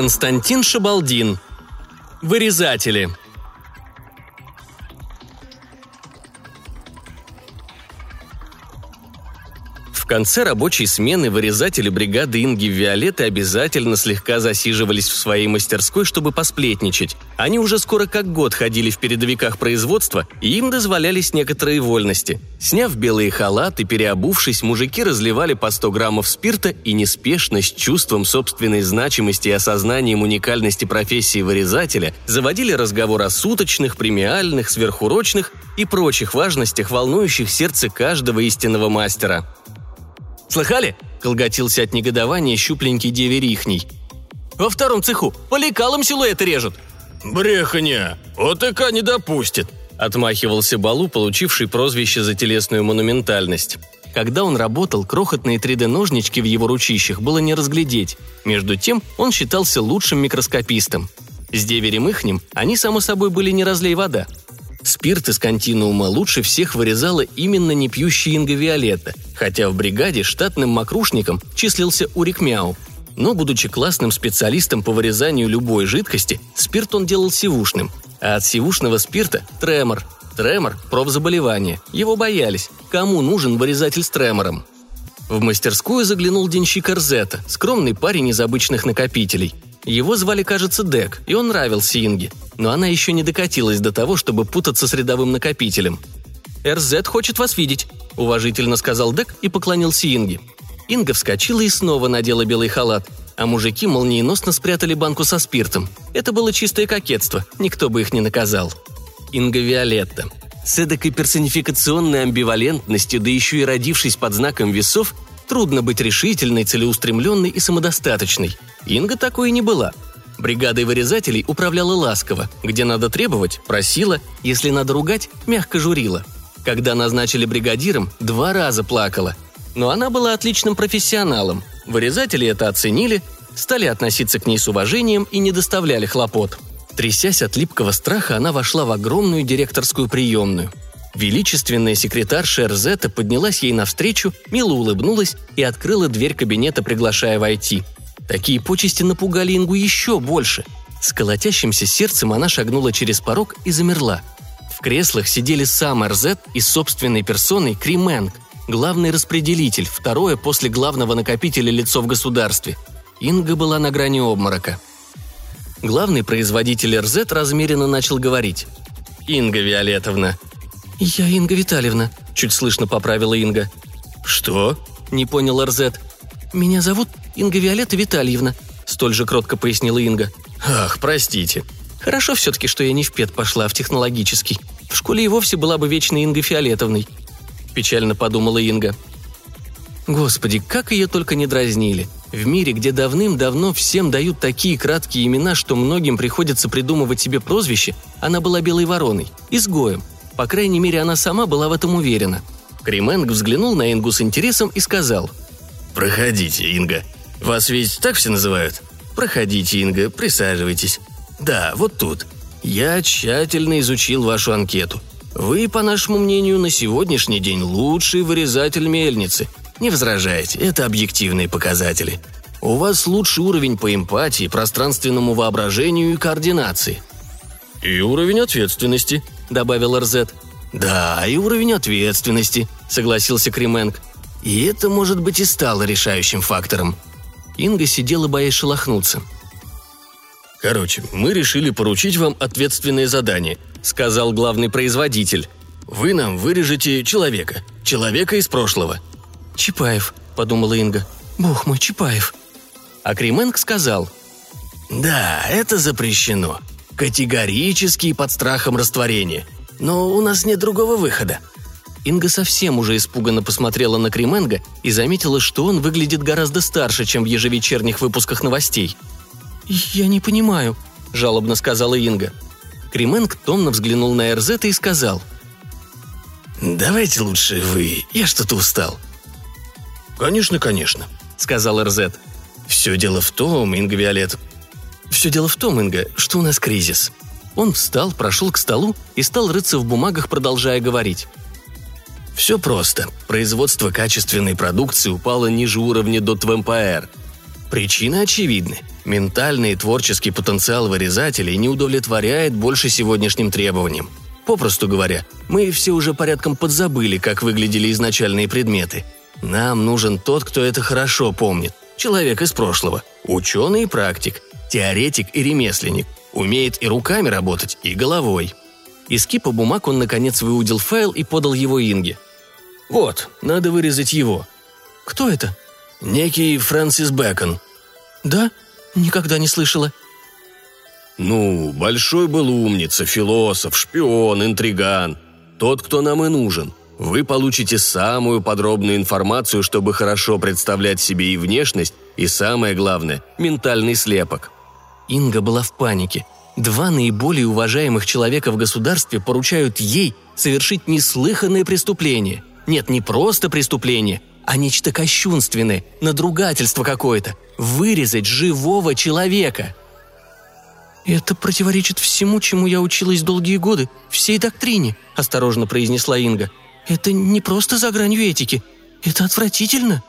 Константин Шабалдин. Вырезатели. Конце рабочей смены вырезатели бригады Инги Виолетты обязательно слегка засиживались в своей мастерской, чтобы посплетничать. Они уже скоро как год ходили в передовиках производства, и им дозволялись некоторые вольности. Сняв белые халаты, переобувшись, мужики разливали по 100 граммов спирта и неспешно, с чувством собственной значимости и осознанием уникальности профессии вырезателя, заводили разговор о суточных, премиальных, сверхурочных и прочих важностях, волнующих сердце каждого истинного мастера. Слыхали?» – колготился от негодования щупленький деверихний. «Во втором цеху по лекалам силуэты режут». «Брехня! ОТК не допустит!» – отмахивался Балу, получивший прозвище за телесную монументальность. Когда он работал, крохотные 3D-ножнички в его ручищах было не разглядеть. Между тем, он считался лучшим микроскопистом. С деверем ихним они, само собой, были не разлей вода. Спирт из континуума лучше всех вырезала именно непьющая Инга Виолетта, хотя в бригаде штатным макрушником числился Урик Мяу. Но, будучи классным специалистом по вырезанию любой жидкости, спирт он делал сивушным, а от сивушного спирта – тремор. Тремор – профзаболевание. Его боялись. Кому нужен вырезатель с тремором? В мастерскую заглянул денщик Эрзета, скромный парень из обычных накопителей – его звали, кажется, Дек, и он нравился Инге, но она еще не докатилась до того, чтобы путаться с рядовым накопителем. «РЗ хочет вас видеть», – уважительно сказал Дек и поклонился Инге. Инга вскочила и снова надела белый халат, а мужики молниеносно спрятали банку со спиртом. Это было чистое кокетство, никто бы их не наказал. Инга Виолетта. С эдакой персонификационной амбивалентностью, да еще и родившись под знаком весов, трудно быть решительной, целеустремленной и самодостаточной – Инга такой и не была. Бригадой вырезателей управляла ласково, где надо требовать – просила, если надо ругать – мягко журила. Когда назначили бригадиром, два раза плакала. Но она была отличным профессионалом. Вырезатели это оценили, стали относиться к ней с уважением и не доставляли хлопот. Трясясь от липкого страха, она вошла в огромную директорскую приемную. Величественная секретарша Эрзета поднялась ей навстречу, мило улыбнулась и открыла дверь кабинета, приглашая войти – Такие почести напугали Ингу еще больше. С колотящимся сердцем она шагнула через порог и замерла. В креслах сидели сам РЗ и собственной персоной Крименг, главный распределитель, второе после главного накопителя лицо в государстве. Инга была на грани обморока. Главный производитель РЗ размеренно начал говорить. «Инга Виолетовна». «Я Инга Витальевна», – чуть слышно поправила Инга. «Что?» – не понял РЗ. «Меня зовут Инга Виолетта Витальевна», – столь же кротко пояснила Инга. «Ах, простите». «Хорошо все-таки, что я не в ПЕД пошла, а в технологический. В школе и вовсе была бы вечной Ингой Фиолетовной», – печально подумала Инга. Господи, как ее только не дразнили. В мире, где давным-давно всем дают такие краткие имена, что многим приходится придумывать себе прозвище, она была белой вороной, изгоем. По крайней мере, она сама была в этом уверена. Кременг взглянул на Ингу с интересом и сказал – «Проходите, Инга. Вас ведь так все называют? Проходите, Инга, присаживайтесь. Да, вот тут. Я тщательно изучил вашу анкету. Вы, по нашему мнению, на сегодняшний день лучший вырезатель мельницы. Не возражайте, это объективные показатели. У вас лучший уровень по эмпатии, пространственному воображению и координации. «И уровень ответственности», — добавил Рзет. «Да, и уровень ответственности», — согласился Кременг. И это, может быть, и стало решающим фактором. Инга сидела, боясь шелохнуться. «Короче, мы решили поручить вам ответственное задание», — сказал главный производитель. «Вы нам вырежете человека. Человека из прошлого». «Чапаев», — подумала Инга. «Бог мой, Чапаев». А Кременк сказал. «Да, это запрещено. Категорически и под страхом растворения. Но у нас нет другого выхода. Инга совсем уже испуганно посмотрела на Кременга и заметила, что он выглядит гораздо старше, чем в ежевечерних выпусках новостей. «Я не понимаю», – жалобно сказала Инга. Кременг томно взглянул на Эрзета и сказал. «Давайте лучше вы, я что-то устал». «Конечно, конечно», – сказал Эрзет. «Все дело в том, Инга Виолет...» «Все дело в том, Инга, что у нас кризис». Он встал, прошел к столу и стал рыться в бумагах, продолжая говорить. Все просто. Производство качественной продукции упало ниже уровня .вмпр. Причины очевидны. Ментальный и творческий потенциал вырезателей не удовлетворяет больше сегодняшним требованиям. Попросту говоря, мы все уже порядком подзабыли, как выглядели изначальные предметы. Нам нужен тот, кто это хорошо помнит. Человек из прошлого. Ученый и практик. Теоретик и ремесленник. Умеет и руками работать, и головой. Из кипа бумаг он, наконец, выудил файл и подал его Инге. «Вот, надо вырезать его». «Кто это?» «Некий Фрэнсис Бэкон». «Да? Никогда не слышала». «Ну, большой был умница, философ, шпион, интриган. Тот, кто нам и нужен. Вы получите самую подробную информацию, чтобы хорошо представлять себе и внешность, и самое главное – ментальный слепок». Инга была в панике. Два наиболее уважаемых человека в государстве поручают ей совершить неслыханное преступление. Нет, не просто преступление, а нечто кощунственное, надругательство какое-то. Вырезать живого человека. «Это противоречит всему, чему я училась долгие годы, всей доктрине», – осторожно произнесла Инга. «Это не просто за гранью этики. Это отвратительно».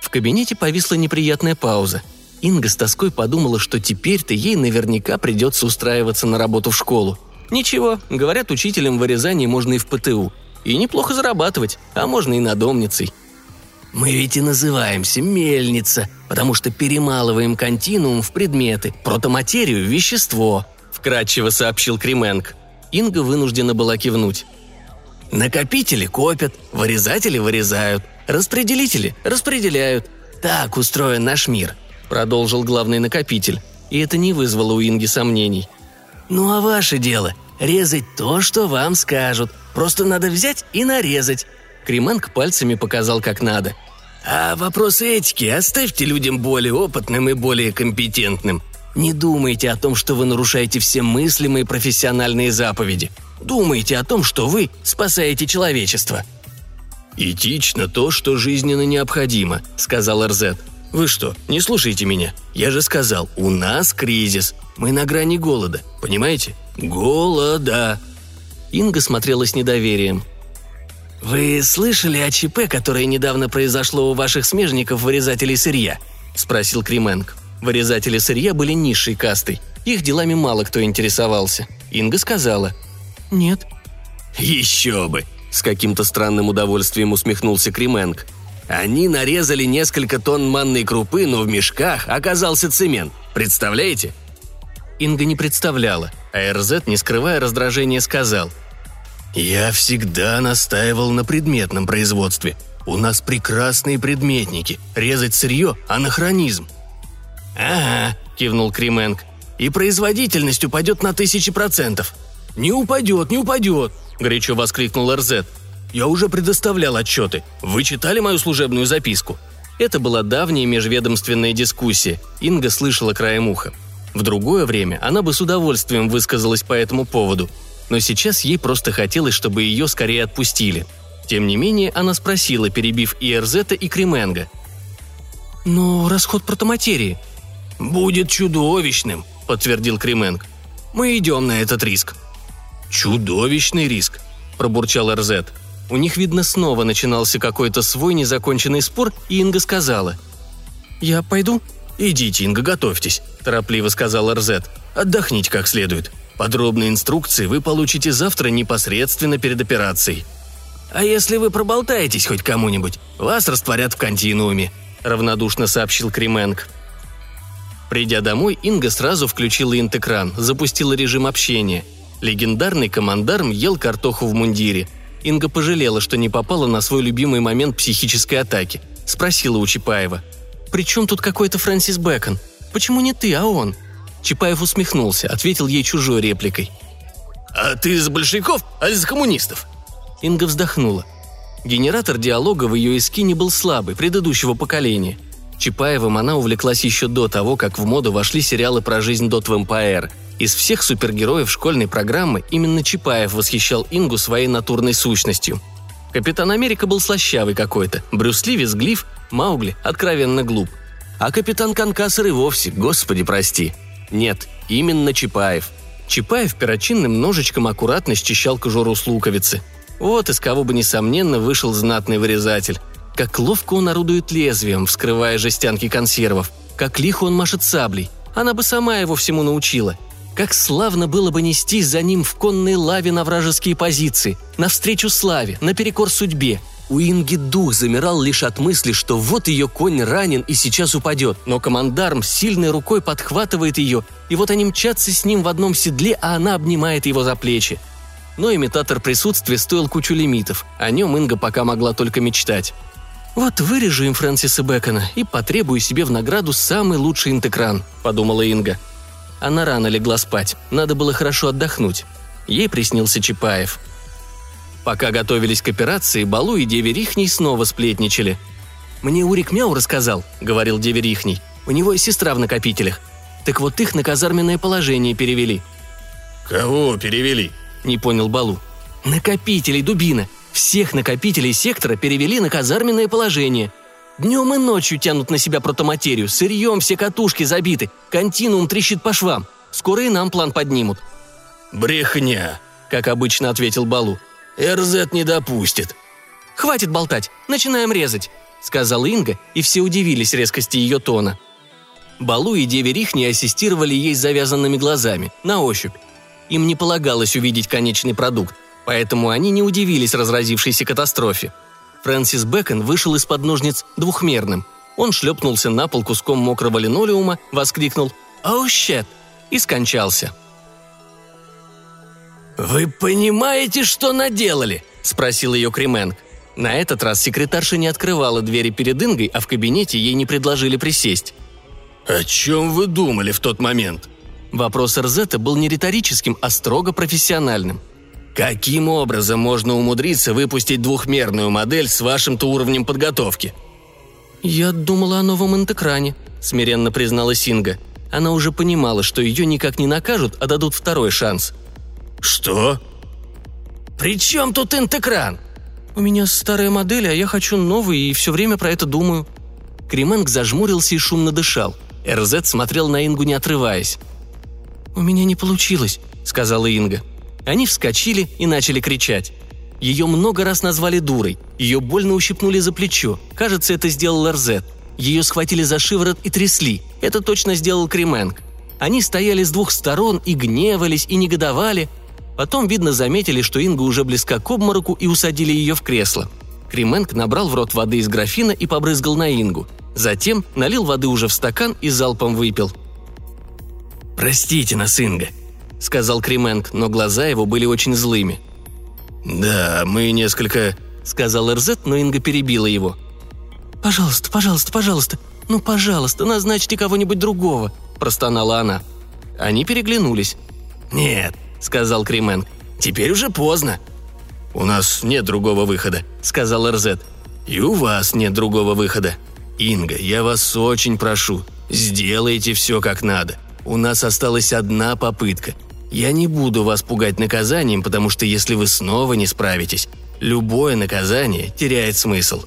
В кабинете повисла неприятная пауза. Инга с тоской подумала, что теперь-то ей наверняка придется устраиваться на работу в школу. Ничего, говорят, учителем вырезания можно и в ПТУ. И неплохо зарабатывать, а можно и надомницей. «Мы ведь и называемся мельница, потому что перемалываем континуум в предметы, протоматерию в вещество», – вкратчиво сообщил Кременг. Инга вынуждена была кивнуть. «Накопители копят, вырезатели вырезают, распределители распределяют. Так устроен наш мир продолжил главный накопитель, и это не вызвало у Инги сомнений. «Ну а ваше дело – резать то, что вам скажут. Просто надо взять и нарезать». Креманг пальцами показал, как надо. «А вопросы этики оставьте людям более опытным и более компетентным. Не думайте о том, что вы нарушаете все мыслимые профессиональные заповеди. Думайте о том, что вы спасаете человечество». «Этично то, что жизненно необходимо», – сказал Эрзет – вы что, не слушаете меня? Я же сказал, у нас кризис. Мы на грани голода, понимаете? Голода!» Инга смотрела с недоверием. «Вы слышали о ЧП, которое недавно произошло у ваших смежников вырезателей сырья?» – спросил Кременг. Вырезатели сырья были низшей кастой. Их делами мало кто интересовался. Инга сказала «Нет». «Еще бы!» – с каким-то странным удовольствием усмехнулся Кременг – они нарезали несколько тонн манной крупы, но в мешках оказался цемент. Представляете? Инга не представляла, а РЗ, не скрывая раздражения, сказал. «Я всегда настаивал на предметном производстве. У нас прекрасные предметники. Резать сырье – анахронизм». «Ага», – кивнул Кременг. «И производительность упадет на тысячи процентов». «Не упадет, не упадет!» – горячо воскликнул РЗ. Я уже предоставлял отчеты. Вы читали мою служебную записку?» Это была давняя межведомственная дискуссия. Инга слышала краем уха. В другое время она бы с удовольствием высказалась по этому поводу, но сейчас ей просто хотелось, чтобы ее скорее отпустили. Тем не менее, она спросила, перебив и Эрзета, и Кременга. «Но расход протоматерии?» «Будет чудовищным», — подтвердил Кременг. «Мы идем на этот риск». «Чудовищный риск», — пробурчал Эрзет. У них, видно, снова начинался какой-то свой незаконченный спор, и Инга сказала. «Я пойду?» «Идите, Инга, готовьтесь», – торопливо сказал Рзет. «Отдохните как следует. Подробные инструкции вы получите завтра непосредственно перед операцией». «А если вы проболтаетесь хоть кому-нибудь, вас растворят в континууме», – равнодушно сообщил Кременг. Придя домой, Инга сразу включила интекран, запустила режим общения. Легендарный командарм ел картоху в мундире – Инга пожалела, что не попала на свой любимый момент психической атаки. Спросила у Чапаева. «При чем тут какой-то Фрэнсис Бэкон? Почему не ты, а он?» Чапаев усмехнулся, ответил ей чужой репликой. «А ты из большевиков, а из коммунистов?» Инга вздохнула. Генератор диалога в ее эскине был слабый, предыдущего поколения. Чапаевым она увлеклась еще до того, как в моду вошли сериалы про жизнь Дот Вампайр, из всех супергероев школьной программы именно Чапаев восхищал Ингу своей натурной сущностью. Капитан Америка был слащавый какой-то, Брюс Ли визглив, Маугли откровенно глуп. А капитан Канкасер и вовсе, господи прости. Нет, именно Чапаев. Чапаев перочинным ножичком аккуратно счищал кожуру с луковицы. Вот из кого бы, несомненно, вышел знатный вырезатель. Как ловко он орудует лезвием, вскрывая жестянки консервов – как лихо он машет саблей. Она бы сама его всему научила. Как славно было бы нестись за ним в конной лаве на вражеские позиции, навстречу славе, наперекор судьбе. У Инги дух замирал лишь от мысли, что вот ее конь ранен и сейчас упадет, но командарм сильной рукой подхватывает ее, и вот они мчатся с ним в одном седле, а она обнимает его за плечи. Но имитатор присутствия стоил кучу лимитов, о нем Инга пока могла только мечтать. «Вот вырежу им Фрэнсиса Бэкона и потребую себе в награду самый лучший интекран», – подумала Инга. Она рано легла спать, надо было хорошо отдохнуть. Ей приснился Чапаев. Пока готовились к операции, Балу и Деверихний снова сплетничали. «Мне Урик Мяу рассказал», – говорил Деверихний. «У него сестра в накопителях. Так вот их на казарменное положение перевели». «Кого перевели?» – не понял Балу. «Накопителей, дубина. Всех накопителей сектора перевели на казарменное положение. Днем и ночью тянут на себя протоматерию, сырьем все катушки забиты, континуум трещит по швам. Скоро и нам план поднимут». «Брехня», — как обычно ответил Балу. «РЗ не допустит». «Хватит болтать, начинаем резать», — сказала Инга, и все удивились резкости ее тона. Балу и Деверих не ассистировали ей с завязанными глазами, на ощупь. Им не полагалось увидеть конечный продукт, Поэтому они не удивились разразившейся катастрофе. Фрэнсис Бэкон вышел из-под ножниц двухмерным. Он шлепнулся на пол куском мокрого линолеума, воскликнул «Оу, oh, щет!» и скончался. «Вы понимаете, что наделали?» – спросил ее Кременг. На этот раз секретарша не открывала двери перед Ингой, а в кабинете ей не предложили присесть. «О чем вы думали в тот момент?» Вопрос Эрзета был не риторическим, а строго профессиональным – Каким образом можно умудриться выпустить двухмерную модель с вашим-то уровнем подготовки? Я думала о новом интекране, смиренно признала Синга. Она уже понимала, что ее никак не накажут, а дадут второй шанс. Что? При чем тут интекран? У меня старая модель, а я хочу новый и все время про это думаю. Кременг зажмурился и шумно дышал. РЗ смотрел на Ингу, не отрываясь. «У меня не получилось», — сказала Инга. Они вскочили и начали кричать. Ее много раз назвали дурой, ее больно ущипнули за плечо. Кажется, это сделал Эрзет. Ее схватили за шиворот и трясли. Это точно сделал Кременг. Они стояли с двух сторон и гневались, и негодовали. Потом, видно, заметили, что Инга уже близка к обмороку и усадили ее в кресло. Кременг набрал в рот воды из графина и побрызгал на Ингу. Затем налил воды уже в стакан и залпом выпил. «Простите нас, Инга», — сказал Кременг, но глаза его были очень злыми. «Да, мы несколько...» — сказал Эрзет, но Инга перебила его. «Пожалуйста, пожалуйста, пожалуйста, ну, пожалуйста, назначьте кого-нибудь другого», — простонала она. Они переглянулись. «Нет», — сказал Кременг, — «теперь уже поздно». «У нас нет другого выхода», — сказал Эрзет. «И у вас нет другого выхода. Инга, я вас очень прошу, сделайте все как надо. У нас осталась одна попытка. Я не буду вас пугать наказанием, потому что если вы снова не справитесь, любое наказание теряет смысл.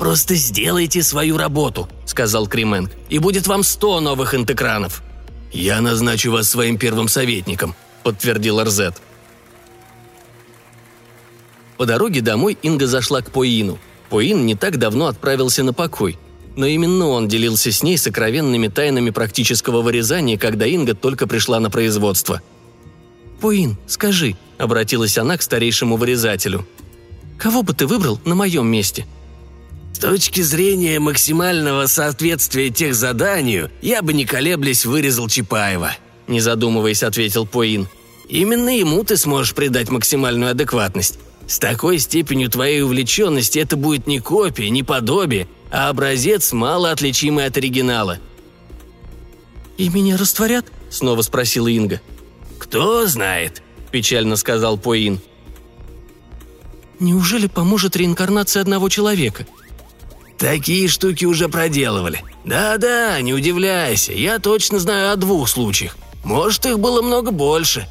«Просто сделайте свою работу», — сказал Кременг, — «и будет вам сто новых интекранов». «Я назначу вас своим первым советником», — подтвердил Арзет. По дороге домой Инга зашла к Поину. Поин не так давно отправился на покой, но именно он делился с ней сокровенными тайнами практического вырезания, когда Инга только пришла на производство – «Пуин, скажи», — обратилась она к старейшему вырезателю. «Кого бы ты выбрал на моем месте?» «С точки зрения максимального соответствия тех заданию, я бы не колеблясь вырезал Чапаева», — не задумываясь, ответил Поин. «Именно ему ты сможешь придать максимальную адекватность. С такой степенью твоей увлеченности это будет не копия, не подобие, а образец, мало отличимый от оригинала». «И меня растворят?» – снова спросила Инга. «Кто знает», – печально сказал Поин. «Неужели поможет реинкарнация одного человека?» «Такие штуки уже проделывали. Да-да, не удивляйся, я точно знаю о двух случаях. Может, их было много больше».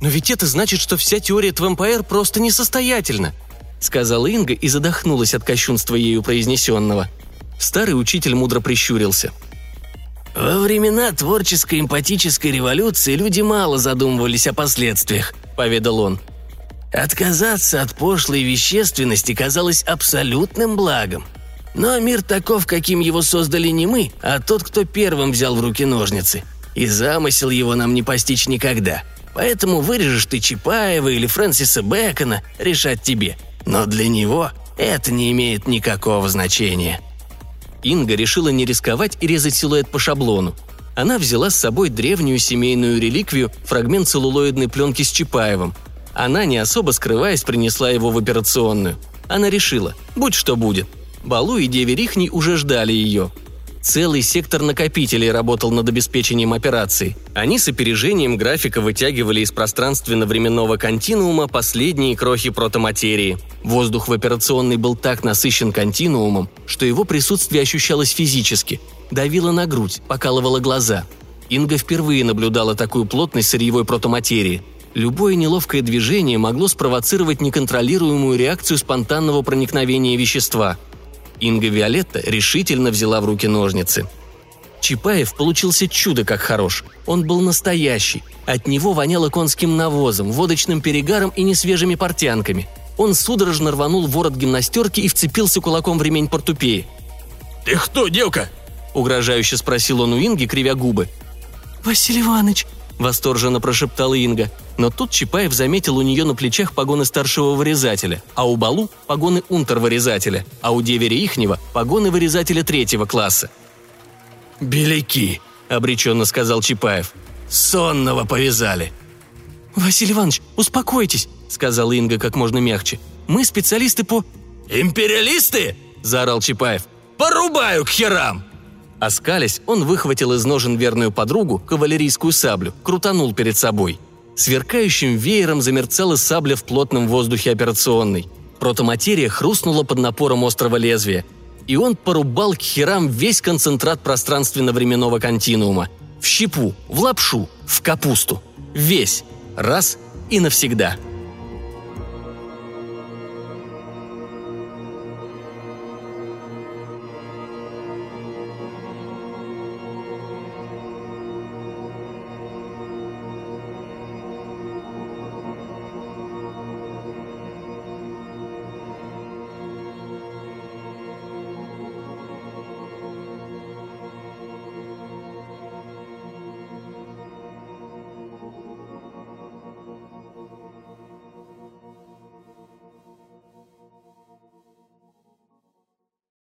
«Но ведь это значит, что вся теория Твампайр просто несостоятельна», — сказала Инга и задохнулась от кощунства ею произнесенного. Старый учитель мудро прищурился — во времена творческой эмпатической революции люди мало задумывались о последствиях, поведал он. Отказаться от пошлой вещественности казалось абсолютным благом. Но мир таков, каким его создали не мы, а тот, кто первым взял в руки ножницы. И замысел его нам не постичь никогда. Поэтому вырежешь ты Чапаева или Фрэнсиса Бэкона, решать тебе. Но для него это не имеет никакого значения». Инга решила не рисковать и резать силуэт по шаблону. Она взяла с собой древнюю семейную реликвию, фрагмент целлулоидной пленки с Чапаевым. Она, не особо скрываясь, принесла его в операционную. Она решила, будь что будет. Балу и Деви Рихни уже ждали ее. Целый сектор накопителей работал над обеспечением операции. Они с опережением графика вытягивали из пространственно-временного континуума последние крохи протоматерии. Воздух в операционной был так насыщен континуумом, что его присутствие ощущалось физически. Давило на грудь, покалывало глаза. Инга впервые наблюдала такую плотность сырьевой протоматерии. Любое неловкое движение могло спровоцировать неконтролируемую реакцию спонтанного проникновения вещества – Инга Виолетта решительно взяла в руки ножницы. Чапаев получился чудо как хорош. Он был настоящий. От него воняло конским навозом, водочным перегаром и несвежими портянками. Он судорожно рванул ворот гимнастерки и вцепился кулаком в ремень портупеи. «Ты кто, девка?» – угрожающе спросил он у Инги, кривя губы. «Василий Иванович», – восторженно прошептала Инга. Но тут Чапаев заметил у нее на плечах погоны старшего вырезателя, а у Балу – погоны унтер-вырезателя, а у деверя ихнего – погоны вырезателя третьего класса. «Беляки», – обреченно сказал Чапаев. «Сонного повязали». «Василий Иванович, успокойтесь», – сказала Инга как можно мягче. «Мы специалисты по...» «Империалисты?» – заорал Чапаев. «Порубаю к херам!» Оскались, он выхватил из ножен верную подругу, кавалерийскую саблю, крутанул перед собой. Сверкающим веером замерцала сабля в плотном воздухе операционной. Протоматерия хрустнула под напором острого лезвия. И он порубал к херам весь концентрат пространственно-временного континуума. В щепу, в лапшу, в капусту. Весь. Раз и навсегда. –